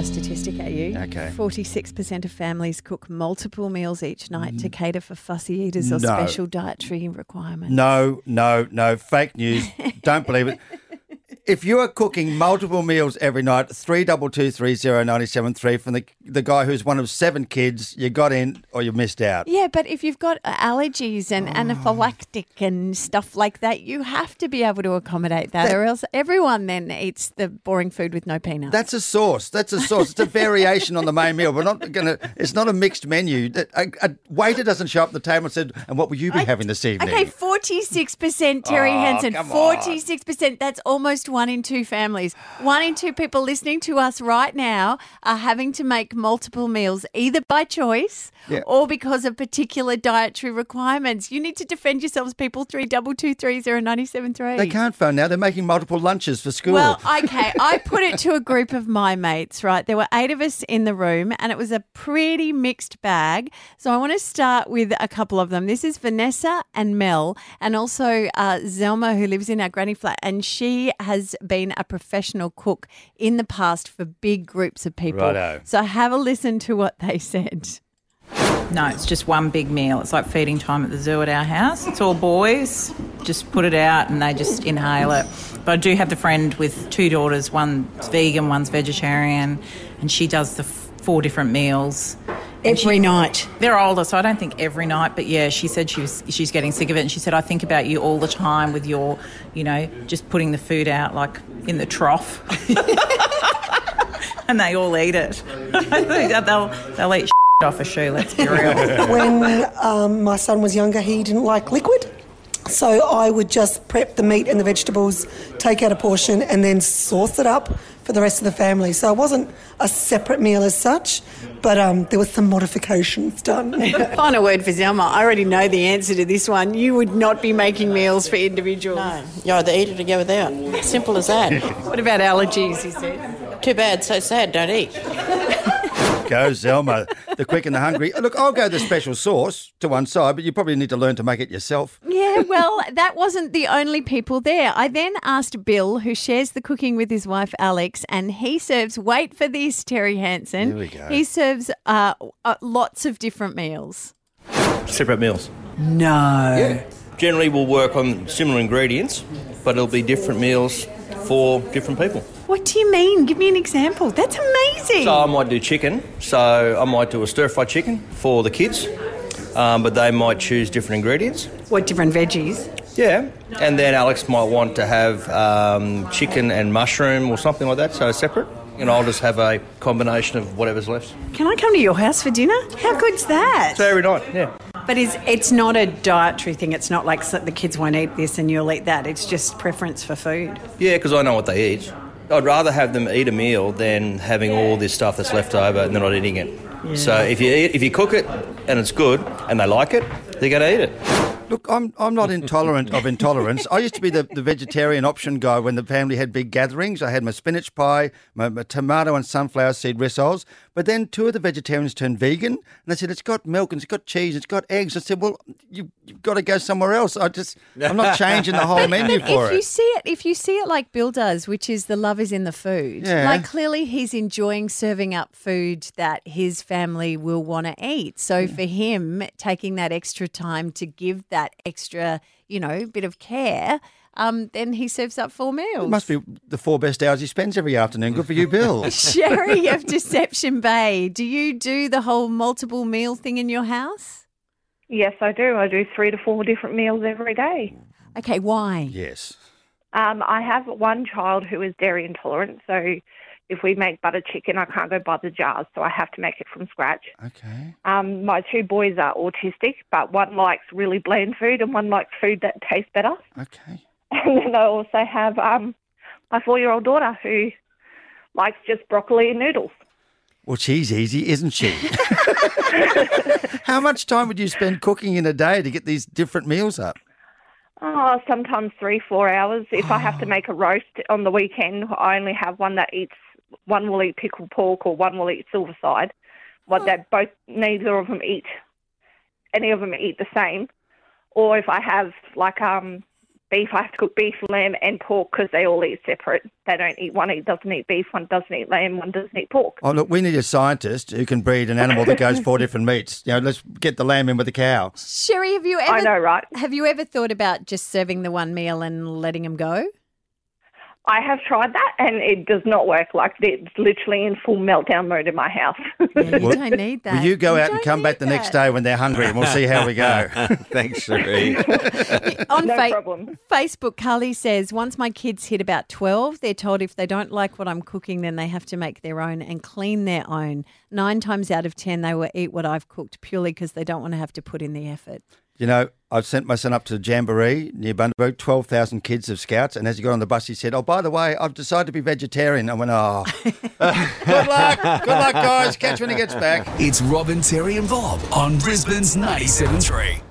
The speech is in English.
throw a statistic at you. Okay. 46% of families cook multiple meals each night to mm. cater for fussy eaters or No. special dietary requirements. No, no, no. Fake news. Don't believe it. If you are cooking multiple meals every night, three double two three zero ninety seven three from the the guy who's one of seven kids, you got in or you missed out. Yeah, but if you've got uh, allergies and Oh. anaphylactic and stuff like that, you have to be able to accommodate that, or else everyone then eats the boring food with no peanuts. That's a sauce. That's a sauce. It's a variation on the main meal. We're not gonna. It's not a mixed menu. A, a waiter doesn't show up at the table and said, "And what will you be having this evening?" Okay, forty-six percent, Terry Oh, Hansen. Forty-six percent. That's almost one in two families. One in two people listening to us right now are having to make multiple meals, either by choice Yeah. or because of particular dietary requirements. You need to defend yourselves, people. Three double two three zero ninety seven three. They can't phone now. They're making multiple lunches for school. Well, okay. I put it to a group of my mates, right? There were eight of us in the room, and it was a pretty mixed bag. So I want to start with a couple of them. This is Vanessa and Mel, and also uh, Zelma, who lives in our granny flat, and she has been a professional cook in the past for big groups of people. Righto. So have a listen to what they said. No, it's just one big meal. It's like feeding time at the zoo at our house. It's all boys. Just put it out and they just inhale it. But I do have the friend with two daughters. One's vegan, one's vegetarian, and she does the f- four different meals. Every night. They're older, so I don't think every night. But yeah, she said she was she's getting sick of it, and she said I think about you all the time with your, you know, just putting the food out like in the trough, and they all eat it. they'll they'll eat off a shoe. Let's be real. When um, my son was younger, he didn't like liquid. So I would just prep the meat and the vegetables, take out a portion, and then sauce it up for the rest of the family. So it wasn't a separate meal as such, but um, there was some modifications done. Final word for Zelma. I already know the answer to this one. You would not be making meals for individuals. No, you either eat it or go without. Simple as that. What about allergies? He said. Too bad, so sad, don't eat. Go, Zelma, the quick and the hungry. Look, I'll go the special sauce to one side, but you probably need to learn to make it yourself. Yeah, well, that wasn't the only people there. I then asked Bill, who shares the cooking with his wife Alex, and he serves, wait for this, Terry Hansen. Here we go. He serves uh, uh, lots of different meals. Separate meals. No. Yeah. Generally, we'll work on similar ingredients, but it'll be different meals for different people. What do you mean? Give me an example. That's amazing. So I might do chicken. So I might do a stir fry chicken for the kids, um, but they might choose different ingredients. What different veggies? Yeah, and then Alex might want to have um, chicken and mushroom or something like that, so separate. And I'll just have a combination of whatever's left. Can I come to your house for dinner? How good's that? So every night, yeah. But it's, it's not a dietary thing. It's not like the kids won't eat this and you'll eat that. It's just preference for food. Yeah, because I know what they eat. I'd rather have them eat a meal than having all this stuff that's left over and they're not eating it. So if you eat, if you cook it and it's good and they like it, they're going to eat it. Look, I'm I'm not intolerant of intolerance. I used to be the, the vegetarian option guy when the family had big gatherings. I had my spinach pie, my, my tomato and sunflower seed rissoles. But then two of the vegetarians turned vegan, and they said it's got milk and it's got cheese, it's got eggs. I said, well, you, you've got to go somewhere else. I just I'm not changing the whole menu for if you see it, if you see it like Bill does, which is the love is in the food. Yeah. Like clearly he's enjoying serving up food that his family will want to eat. So for him, taking that extra time to give that extra, you know, bit of care, um, then he serves up four meals. It must be the four best hours he spends every afternoon. Good for you, Bill. Sherry of Deception Bay, do you do the whole multiple meal thing in your house? Yes, I do. I do three to four different meals every day. Okay, why? yes. Um, I have one child who is dairy intolerant, so if we make butter chicken, I can't go buy the jars, so I have to make it from scratch. Okay. Um, my two boys are autistic, but one likes really bland food and one likes food that tastes better. Okay. And then I also have um, my four-year-old daughter who likes just broccoli and noodles. Well, she's easy, isn't she? How much time would you spend cooking in a day to get these different meals up? Oh, sometimes three, four hours. If I have to make a roast on the weekend, I only have one that eats. One will eat pickled pork, or one will eat silver side. What that both neither of them eat. Any of them eat the same. Or if I have like um beef, I have to cook beef, lamb, and pork because they all eat separate. They don't eat one. Eat doesn't eat beef. One doesn't eat lamb. One doesn't eat pork. Oh, look, we need a scientist who can breed an animal that goes four different meats. You know, let's get the lamb in with the cow. Sherry, have you ever I know, right? have you ever thought about just serving the one meal and letting them go? I have tried that, and it does not work. Like it's literally in full meltdown mode in my house. Yeah, you don't need that. Will you go out and come back need the next day when they're hungry and we'll see how we go? Thanks, Cherie. On no fa- problem. Facebook, Carly says, once my kids hit about 12, they're told if they don't like what I'm cooking, then they have to make their own and clean their own. Nine times out of 10, they will eat what I've cooked purely because they don't want to have to put in the effort. You know, I've sent my son up to Jamboree near Bundaberg, 12,000 kids of scouts. And as he got on the bus, he said, Oh, by the way, I've decided to be vegetarian. I went, Oh, good luck. Good luck, guys. Catch when he gets back. It's Robin, Terry, and Bob on Brisbane's 97.3.